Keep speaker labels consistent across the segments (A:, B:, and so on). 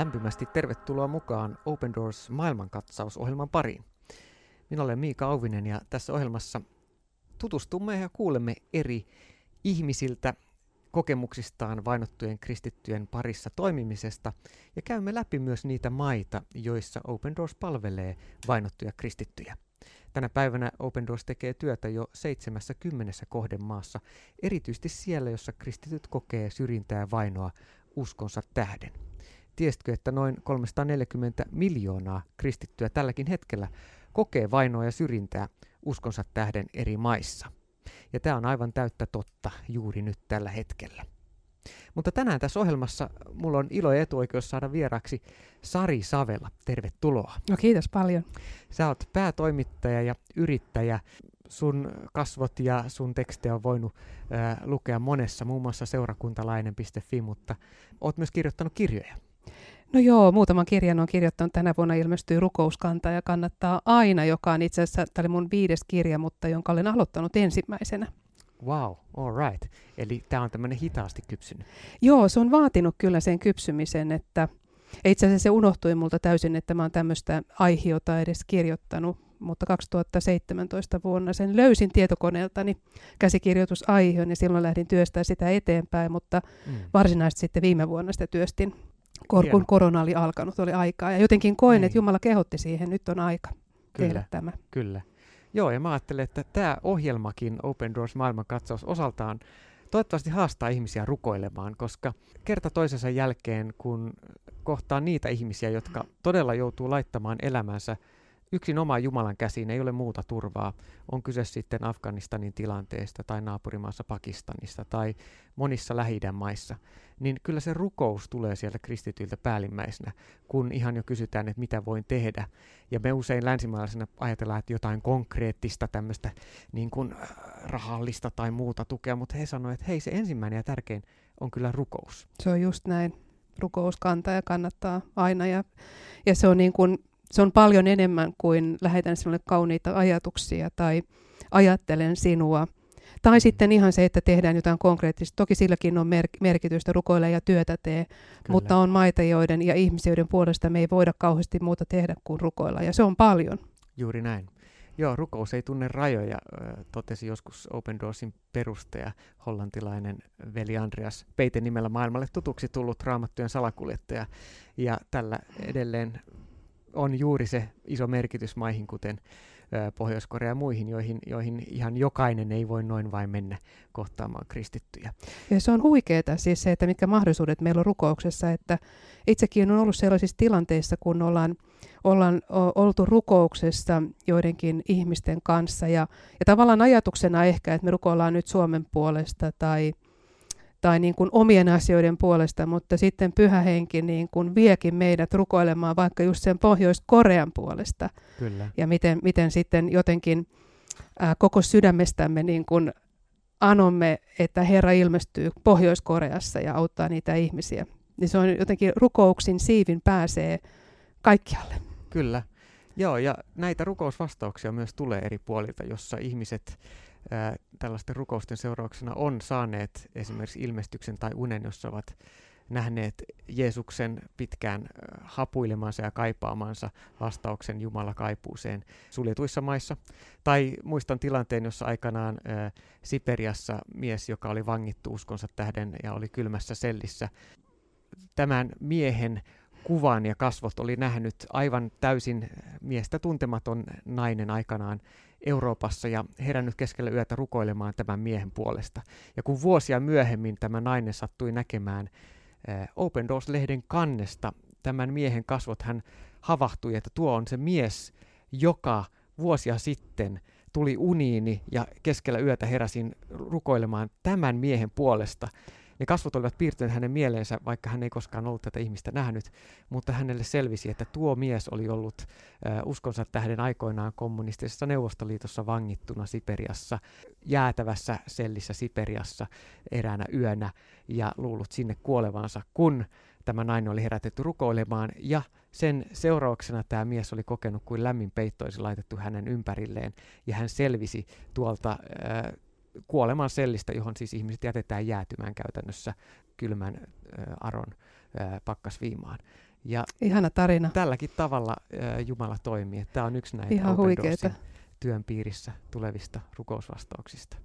A: Lämpimästi tervetuloa mukaan Open Doors maailmankatsausohjelman pariin. Minä olen Miika Auvinen ja tässä ohjelmassa tutustumme ja kuulemme eri ihmisiltä kokemuksistaan vainottujen kristittyjen parissa toimimisesta ja käymme läpi myös niitä maita, joissa Open Doors palvelee vainottuja kristittyjä. Tänä päivänä Open Doors tekee työtä jo 70 kohdemaassa, erityisesti siellä, jossa kristityt kokee syrjintää ja vainoa uskonsa tähden. Tiesitkö, että noin 340 miljoonaa kristittyä tälläkin hetkellä kokee vainoa ja syrjintää uskonsa tähden eri maissa? Ja tämä on aivan täyttä totta juuri nyt tällä hetkellä. Mutta tänään tässä ohjelmassa mulla on ilo ja etuoikeus saada vieraksi Sari Savela. Tervetuloa.
B: No kiitos paljon.
A: Sä oot päätoimittaja ja yrittäjä. Sun kasvot ja sun tekstejä on voinut äh, lukea monessa, muun muassa seurakuntalainen.fi, mutta oot myös kirjoittanut kirjoja.
B: No joo, muutaman kirjan on kirjoittanut. Tänä vuonna ilmestyy Rukouskanta ja kannattaa aina, joka on itse asiassa, tämä oli mun viides kirja, mutta jonka olen aloittanut ensimmäisenä.
A: Wow, all right. Eli tämä on tämmöinen hitaasti kypsynyt.
B: Joo, se on vaatinut kyllä sen kypsymisen, että itse asiassa se unohtui multa täysin, että mä oon tämmöistä aihiota edes kirjoittanut, mutta 2017 vuonna sen löysin tietokoneeltani käsikirjoitusaiheen ja silloin lähdin työstää sitä eteenpäin, mutta mm. varsinaisesti sitten viime vuonna sitä työstin, kor- kun korona oli alkanut, oli aikaa. Ja jotenkin koin, niin. että Jumala kehotti siihen, nyt on aika kyllä, tehdä tämä.
A: Kyllä. Joo, ja mä ajattelen, että tämä ohjelmakin, Open Doors maailmankatsaus, osaltaan toivottavasti haastaa ihmisiä rukoilemaan, koska kerta toisensa jälkeen, kun kohtaa niitä ihmisiä, jotka todella joutuu laittamaan elämänsä yksin omaan Jumalan käsiin, ei ole muuta turvaa. On kyse sitten Afganistanin tilanteesta tai naapurimaassa Pakistanista tai monissa lähi maissa niin kyllä se rukous tulee sieltä kristityiltä päällimmäisenä, kun ihan jo kysytään, että mitä voin tehdä. Ja me usein länsimaalaisena ajatellaan, että jotain konkreettista tämmöistä niin kuin äh, rahallista tai muuta tukea, mutta he sanoivat, että hei se ensimmäinen ja tärkein on kyllä rukous.
B: Se on just näin. Rukous kantaa ja kannattaa aina ja, ja se on niin kuin, se on paljon enemmän kuin lähetän sinulle kauniita ajatuksia tai ajattelen sinua – tai sitten ihan se, että tehdään jotain konkreettista. Toki silläkin on mer- merkitystä, rukoile ja työtä tee, Kyllä. mutta on maita, joiden ja ihmisiä, joiden puolesta me ei voida kauheasti muuta tehdä kuin rukoilla, ja se on paljon.
A: Juuri näin. Joo, rukous ei tunne rajoja, totesi joskus Open Doorsin perustaja, hollantilainen veli Andreas Peite nimellä maailmalle tutuksi tullut raamattujen salakuljettaja. Ja tällä edelleen on juuri se iso merkitys maihin, kuten Pohjois-Korea ja muihin, joihin, joihin ihan jokainen ei voi noin vain mennä kohtaamaan kristittyjä.
B: Ja se on huikeaa siis se, että mitkä mahdollisuudet meillä on rukouksessa, että itsekin on ollut sellaisissa tilanteissa, kun ollaan, ollaan oltu rukouksessa joidenkin ihmisten kanssa ja, ja tavallaan ajatuksena ehkä, että me rukoillaan nyt Suomen puolesta tai tai niin kuin omien asioiden puolesta, mutta sitten pyhä henki niin kuin viekin meidät rukoilemaan vaikka just sen Pohjois-Korean puolesta.
A: Kyllä.
B: Ja miten, miten sitten jotenkin ää, koko sydämestämme niin kuin anomme, että Herra ilmestyy Pohjois-Koreassa ja auttaa niitä ihmisiä. Niin se on jotenkin rukouksin siivin pääsee kaikkialle.
A: Kyllä. Joo, ja näitä rukousvastauksia myös tulee eri puolilta, jossa ihmiset ää, tällaisten rukousten seurauksena on saaneet esimerkiksi ilmestyksen tai unen, jossa ovat nähneet Jeesuksen pitkään hapuilemansa ja kaipaamansa vastauksen Jumala kaipuuseen suljetuissa maissa. Tai muistan tilanteen, jossa aikanaan Siperiassa mies, joka oli vangittu uskonsa tähden ja oli kylmässä sellissä, tämän miehen kuvan ja kasvot oli nähnyt aivan täysin miestä tuntematon nainen aikanaan Euroopassa ja herännyt keskellä yötä rukoilemaan tämän miehen puolesta. Ja kun vuosia myöhemmin tämä nainen sattui näkemään äh, Open Doors-lehden kannesta tämän miehen kasvot, hän havahtui, että tuo on se mies, joka vuosia sitten tuli uniini ja keskellä yötä heräsin rukoilemaan tämän miehen puolesta. Ne kasvot olivat piirtyneet hänen mieleensä, vaikka hän ei koskaan ollut tätä ihmistä nähnyt, mutta hänelle selvisi, että tuo mies oli ollut äh, uskonsa tähden aikoinaan kommunistisessa Neuvostoliitossa vangittuna Siperiassa, jäätävässä sellissä Siperiassa eräänä yönä ja luullut sinne kuolevansa, kun tämä nainen oli herätetty rukoilemaan. Ja sen seurauksena tämä mies oli kokenut kuin lämmin peitto olisi laitettu hänen ympärilleen. Ja hän selvisi tuolta äh, kuoleman sellistä, johon siis ihmiset jätetään jäätymään käytännössä kylmän äh, aron äh, pakkasviimaan. Ja
B: Ihana tarina.
A: Tälläkin tavalla äh, Jumala toimii. Tämä on yksi näitä
B: Ihan huikeeta
A: työn piirissä tulevista rukousvastauksista.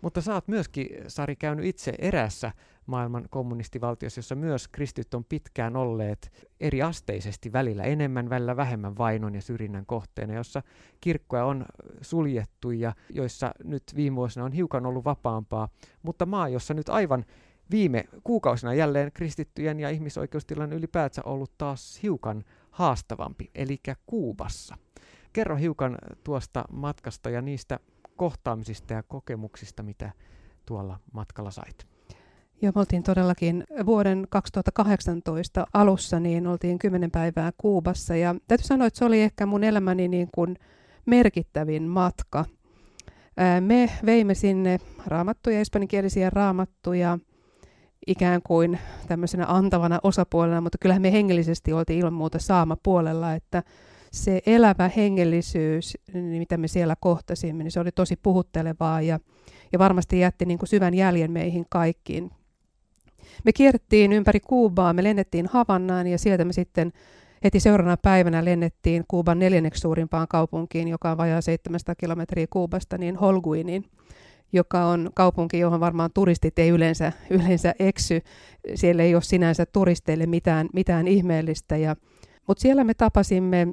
A: Mutta sä oot myöskin, Sari, käynyt itse erässä maailman kommunistivaltiossa, jossa myös kristyt on pitkään olleet eri asteisesti välillä enemmän, välillä vähemmän vainon ja syrjinnän kohteena, jossa kirkkoja on suljettu ja joissa nyt viime vuosina on hiukan ollut vapaampaa, mutta maa, jossa nyt aivan viime kuukausina jälleen kristittyjen ja ihmisoikeustilanne ylipäätään ollut taas hiukan haastavampi, eli Kuubassa. Kerro hiukan tuosta matkasta ja niistä kohtaamisista ja kokemuksista, mitä tuolla matkalla sait.
B: Joo, me oltiin todellakin vuoden 2018 alussa, niin oltiin kymmenen päivää Kuubassa ja täytyy sanoa, että se oli ehkä mun elämäni niin kuin merkittävin matka. Me veimme sinne raamattuja, espanjankielisiä raamattuja, ikään kuin tämmöisenä antavana osapuolena, mutta kyllähän me hengellisesti oltiin ilman muuta saama puolella, että se elävä hengellisyys, niin mitä me siellä kohtasimme, niin se oli tosi puhuttelevaa ja, ja varmasti jätti niin kuin syvän jäljen meihin kaikkiin. Me kierrettiin ympäri Kuubaa, me lennettiin Havannaan ja sieltä me sitten heti seuraavana päivänä lennettiin Kuuban neljänneksi suurimpaan kaupunkiin, joka on vajaa 700 kilometriä Kuubasta, niin Holguiniin joka on kaupunki, johon varmaan turistit ei yleensä, yleensä eksy. Siellä ei ole sinänsä turisteille mitään, mitään ihmeellistä. Ja, mutta siellä me tapasimme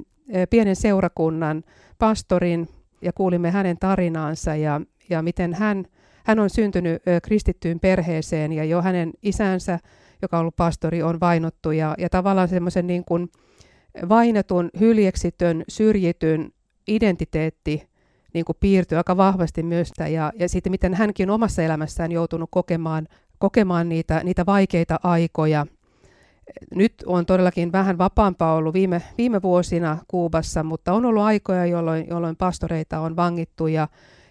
B: pienen seurakunnan pastorin ja kuulimme hänen tarinaansa ja, ja miten hän, hän on syntynyt kristittyyn perheeseen ja jo hänen isänsä, joka on ollut pastori, on vainottu. Ja, ja tavallaan semmoisen niin kuin vainetun, hyljeksitön, syrjityn identiteetti niin kuin piirtyy aika vahvasti myös ja, ja sitten miten hänkin on omassa elämässään joutunut kokemaan, kokemaan niitä, niitä vaikeita aikoja – nyt on todellakin vähän vapaampaa ollut viime, viime vuosina Kuubassa, mutta on ollut aikoja, jolloin, jolloin pastoreita on vangittu ja,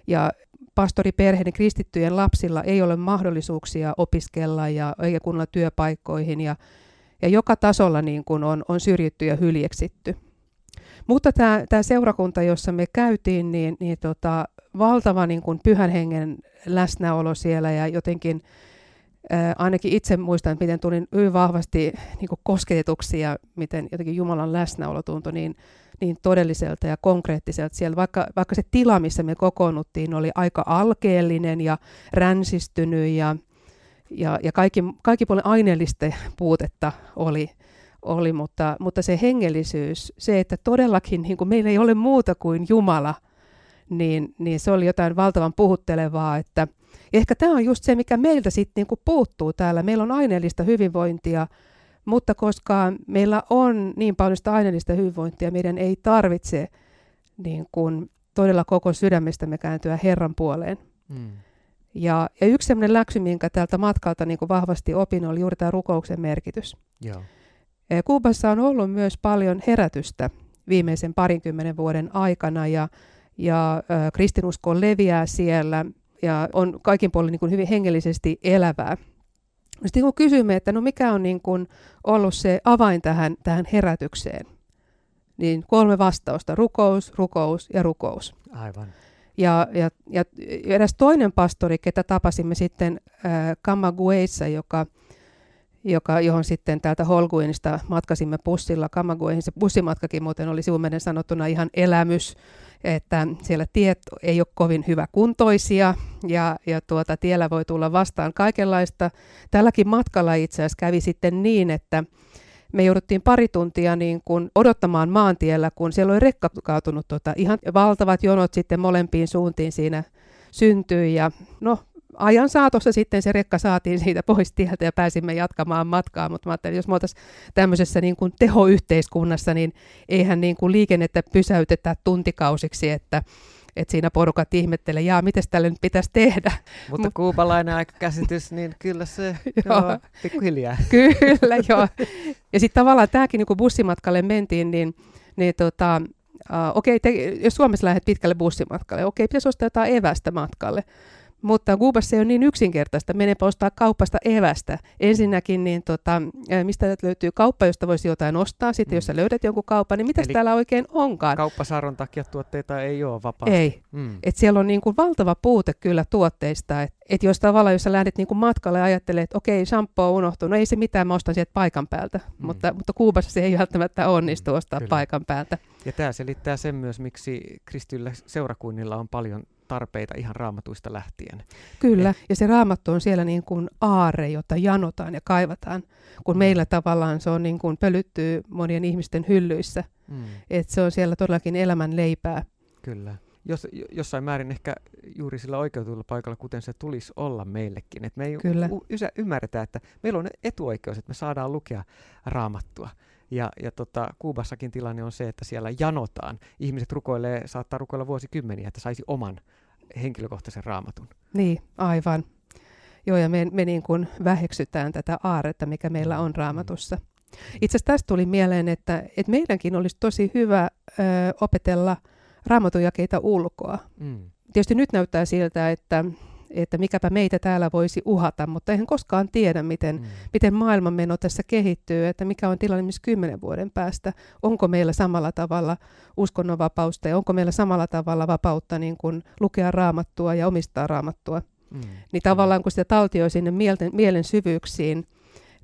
B: ja pastoriperheiden kristittyjen lapsilla ei ole mahdollisuuksia opiskella ja eikä kunnolla työpaikkoihin ja, ja joka tasolla niin kuin on, on syrjitty ja hyljeksitty. Mutta tämä, tämä seurakunta, jossa me käytiin, niin, niin tota, valtava niin kuin pyhän hengen läsnäolo siellä ja jotenkin Ainakin itse muistan, miten tulin hyvin vahvasti niin kosketetuksi ja miten jotenkin Jumalan läsnäolo tuntui niin, niin todelliselta ja konkreettiselta siellä. Vaikka, vaikka se tila, missä me kokoonnuttiin, oli aika alkeellinen ja ränsistynyt ja, ja, ja kaikki, kaikki puolen aineellista puutetta oli, oli mutta, mutta se hengellisyys, se, että todellakin niin meillä ei ole muuta kuin Jumala, niin, niin se oli jotain valtavan puhuttelevaa, että – ehkä tämä on just se, mikä meiltä sitten niinku puuttuu täällä. Meillä on aineellista hyvinvointia, mutta koska meillä on niin paljon sitä aineellista hyvinvointia, meidän ei tarvitse niin kuin todella koko sydämestämme kääntyä Herran puoleen. Mm. Ja, ja yksi sellainen läksy, minkä tältä matkalta niin vahvasti opin, oli juuri tämä rukouksen merkitys. Joo. Kuubassa on ollut myös paljon herätystä viimeisen parinkymmenen vuoden aikana ja, ja kristinusko leviää siellä ja on kaikin puolin niin kuin hyvin hengellisesti elävää. Sitten kun kysymme, että no mikä on niin kuin ollut se avain tähän, tähän herätykseen, niin kolme vastausta, rukous, rukous ja rukous.
A: Aivan.
B: Ja, ja, ja eräs toinen pastori, ketä tapasimme sitten äh, Kamagueissa, joka, joka, johon sitten täältä Holguinista matkasimme bussilla. Kamagueihin se bussimatkakin muuten oli sivumenen sanottuna ihan elämys että siellä tiet ei ole kovin hyvä kuntoisia ja, ja tuota, tiellä voi tulla vastaan kaikenlaista. Tälläkin matkalla itse asiassa kävi sitten niin, että me jouduttiin pari tuntia niin kuin odottamaan maantiellä, kun siellä oli rekka kaatunut tota, ihan valtavat jonot sitten molempiin suuntiin siinä syntyi ja no ajan saatossa sitten se rekka saatiin siitä pois tieltä ja pääsimme jatkamaan matkaa, mutta mä ajattelin, jos me oltaisiin tämmöisessä niin kuin tehoyhteiskunnassa, niin eihän niin kuin liikennettä pysäytetä tuntikausiksi, että että siinä porukat ihmettelee, jaa, miten tälle nyt pitäisi tehdä.
A: Mutta Mut, kuupalainen käsitys, niin kyllä se joo, pikkuhiljaa.
B: Kyllä, joo. Ja sitten tavallaan tämäkin, niin kun bussimatkalle mentiin, niin, niin tota, uh, okei, okay, te, jos Suomessa lähdet pitkälle bussimatkalle, okei, okay, pitäisi ostaa jotain evästä matkalle. Mutta Kuubassa ei ole niin yksinkertaista. Menepä ostaa kaupasta evästä. Ensinnäkin, niin tota, mistä löytyy kauppa, josta voisi jotain ostaa. Sitten mm. jos sä löydät jonkun kaupan, niin mitä täällä oikein onkaan?
A: Kauppasaaron takia tuotteita ei ole vapaasti.
B: Ei. Mm. Et siellä on niin kuin valtava puute kyllä tuotteista. Et, et jos tavallaan, jos sä lähdet niin kuin matkalle ja ajattelet, että okei, shampoo unohtuu, no ei se mitään, mä ostan sieltä paikan päältä. Mm. Mutta, mutta Kuubassa se ei välttämättä onnistu ostaa kyllä. paikan päältä.
A: Ja tämä selittää sen myös, miksi kristyillä seurakunnilla on paljon tarpeita ihan raamatuista lähtien.
B: Kyllä, Et, ja se raamattu on siellä niin kuin aare, jota janotaan ja kaivataan, kun mm. meillä tavallaan se on niin kuin pölyttyy monien ihmisten hyllyissä. Mm. Että se on siellä todellakin elämän leipää.
A: Kyllä. Jos, jossain määrin ehkä juuri sillä oikeutulla paikalla, kuten se tulisi olla meillekin. Et me ei Kyllä. Y- ymmärretä, että meillä on etuoikeus, että me saadaan lukea raamattua. Ja, ja tota, Kuubassakin tilanne on se, että siellä janotaan. Ihmiset rukoilee, saattaa rukoilla vuosikymmeniä, että saisi oman henkilökohtaisen raamatun.
B: Niin, aivan. Joo, ja me, me niin kuin väheksytään tätä aaretta, mikä meillä on raamatussa. Itse asiassa tästä tuli mieleen, että, että meidänkin olisi tosi hyvä ö, opetella raamatujakeita ulkoa. Mm. Tietysti nyt näyttää siltä, että että mikäpä meitä täällä voisi uhata, mutta eihän koskaan tiedä, miten, mm. miten maailmanmeno tässä kehittyy, että mikä on tilanne myös kymmenen vuoden päästä. Onko meillä samalla tavalla uskonnonvapausta ja onko meillä samalla tavalla vapautta niin kuin lukea raamattua ja omistaa raamattua. Mm. Niin tavallaan kun sitä taltioi sinne mielten, mielen syvyyksiin,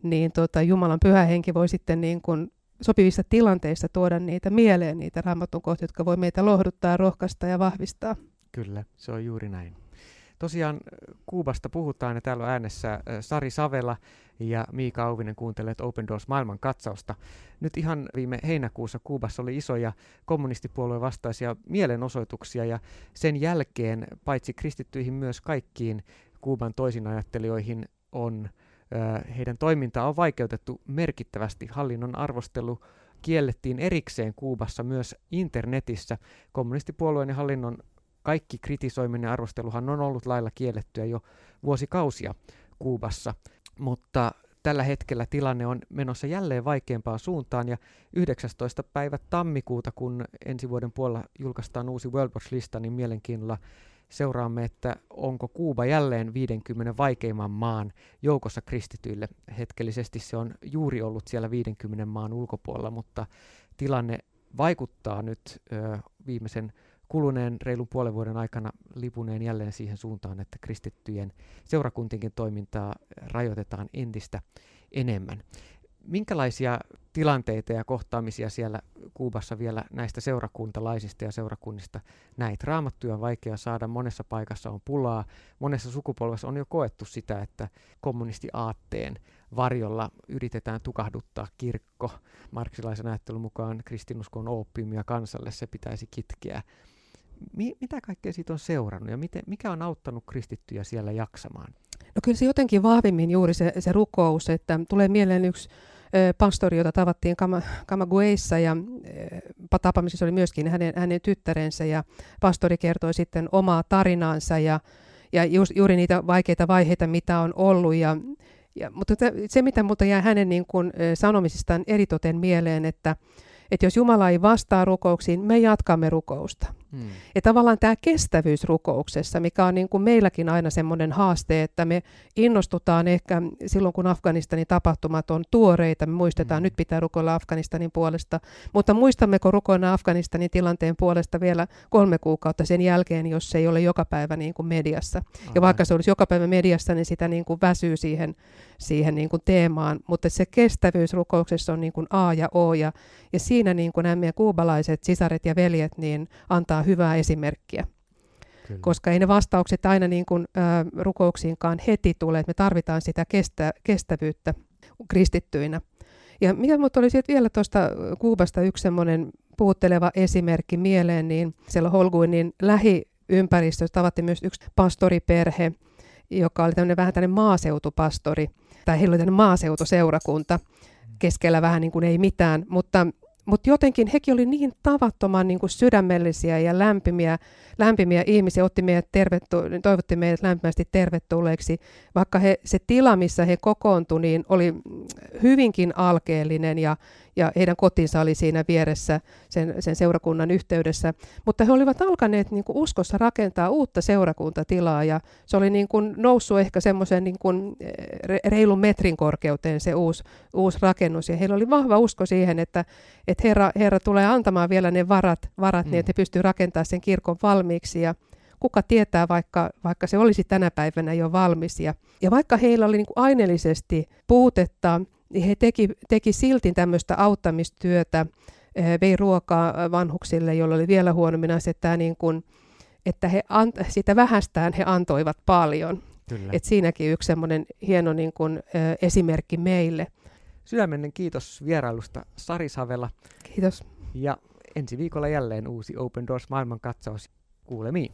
B: niin tota, Jumalan pyhä henki voi sitten niin kuin sopivissa tilanteissa tuoda niitä mieleen, niitä raamatun kohtia, jotka voi meitä lohduttaa, rohkaista ja vahvistaa.
A: Kyllä, se on juuri näin. Tosiaan Kuubasta puhutaan ja täällä on äänessä Sari Savela ja Miika Auvinen kuuntelee Open Doors maailman katsausta. Nyt ihan viime heinäkuussa Kuubassa oli isoja kommunistipuolueen vastaisia mielenosoituksia ja sen jälkeen paitsi kristittyihin myös kaikkiin Kuuban toisinajattelijoihin on heidän toimintaa on vaikeutettu merkittävästi. Hallinnon arvostelu kiellettiin erikseen Kuubassa myös internetissä. Kommunistipuolueen ja hallinnon kaikki kritisoiminen ja arvosteluhan on ollut lailla kiellettyä jo vuosikausia Kuubassa, mutta tällä hetkellä tilanne on menossa jälleen vaikeampaan suuntaan ja 19. päivä tammikuuta, kun ensi vuoden puolella julkaistaan uusi World Watch-lista, niin mielenkiinnolla seuraamme, että onko Kuuba jälleen 50 vaikeimman maan joukossa kristityille. Hetkellisesti se on juuri ollut siellä 50 maan ulkopuolella, mutta tilanne vaikuttaa nyt ö, viimeisen kuluneen reilun puolen vuoden aikana lipuneen jälleen siihen suuntaan, että kristittyjen seurakuntienkin toimintaa rajoitetaan entistä enemmän. Minkälaisia tilanteita ja kohtaamisia siellä Kuubassa vielä näistä seurakuntalaisista ja seurakunnista näitä? Raamattuja on vaikea saada, monessa paikassa on pulaa, monessa sukupolvessa on jo koettu sitä, että kommunistiaatteen varjolla yritetään tukahduttaa kirkko. Marksilaisen ajattelun mukaan kristinusko on kansalle, se pitäisi kitkeä mi, mitä kaikkea siitä on seurannut ja miten, mikä on auttanut kristittyjä siellä jaksamaan?
B: No kyllä se jotenkin vahvimmin juuri se, se rukous, että tulee mieleen yksi pastori, jota tavattiin Kamagueissa ja tapaamisessa oli myöskin hänen, hänen tyttärensä ja pastori kertoi sitten omaa tarinaansa ja, ja just, juuri niitä vaikeita vaiheita, mitä on ollut ja, ja, mutta se, mitä multa jää hänen niin kuin, sanomisistaan eritoten mieleen, että, että jos Jumala ei vastaa rukouksiin, me jatkamme rukousta. Hmm. Ja tavallaan tämä kestävyys rukouksessa, mikä on niin kuin meilläkin aina semmoinen haaste, että me innostutaan ehkä silloin, kun Afganistanin tapahtumat on tuoreita, me muistetaan, hmm. nyt pitää rukoilla Afganistanin puolesta, mutta muistammeko rukoilla Afganistanin tilanteen puolesta vielä kolme kuukautta sen jälkeen, jos se ei ole joka päivä niin kuin mediassa. Aha. Ja vaikka se olisi joka päivä mediassa, niin sitä niin kuin väsyy siihen, siihen niin kuin teemaan, mutta se kestävyys rukouksessa on niin kuin A ja O, ja, ja siinä niin kuin nämä meidän kuubalaiset sisaret ja veljet niin antaa antaa hyvää esimerkkiä. Kyllä. Koska ei ne vastaukset aina niin kuin, ä, rukouksiinkaan heti tule, että me tarvitaan sitä kestä, kestävyyttä kristittyinä. Ja mikä mutta oli vielä tuosta Kuubasta yksi semmoinen puutteleva esimerkki mieleen, niin siellä Holguinin lähiympäristössä tavattiin myös yksi pastoriperhe, joka oli tämmöinen vähän tämmöinen maaseutupastori, tai heillä oli tämmöinen maaseutuseurakunta, keskellä vähän niin kuin ei mitään, mutta mutta jotenkin hekin oli niin tavattoman niin kuin sydämellisiä ja lämpimiä, lämpimiä ihmisiä, otti meidät tervetu- toivotti meidät lämpimästi tervetulleeksi, vaikka he, se tila, missä he kokoontuivat, niin oli hyvinkin alkeellinen ja, ja heidän kotinsa oli siinä vieressä sen, sen seurakunnan yhteydessä. Mutta he olivat alkaneet niin kuin uskossa rakentaa uutta seurakuntatilaa ja se oli niin kuin noussut ehkä semmoisen niin kuin eh, reilun metrin korkeuteen se uusi, uusi rakennus. Ja heillä oli vahva usko siihen, että, että Herra, Herra tulee antamaan vielä ne varat, varat mm. niin, että he pystyvät rakentamaan sen kirkon valmiiksi. Ja kuka tietää, vaikka, vaikka se olisi tänä päivänä jo valmis. Ja, ja vaikka heillä oli niin kuin aineellisesti puutetta, niin he teki, teki silti tämmöistä auttamistyötä, eh, vei ruokaa vanhuksille, joilla oli vielä huonommin että, niin kuin, että he ant, sitä vähästään he antoivat paljon. Kyllä. Et siinäkin yksi semmoinen hieno niin kuin, eh, esimerkki meille.
A: Sydämenen kiitos vierailusta Sari Savela.
B: Kiitos.
A: Ja ensi viikolla jälleen uusi Open Doors maailmankatsaus. Kuulemiin.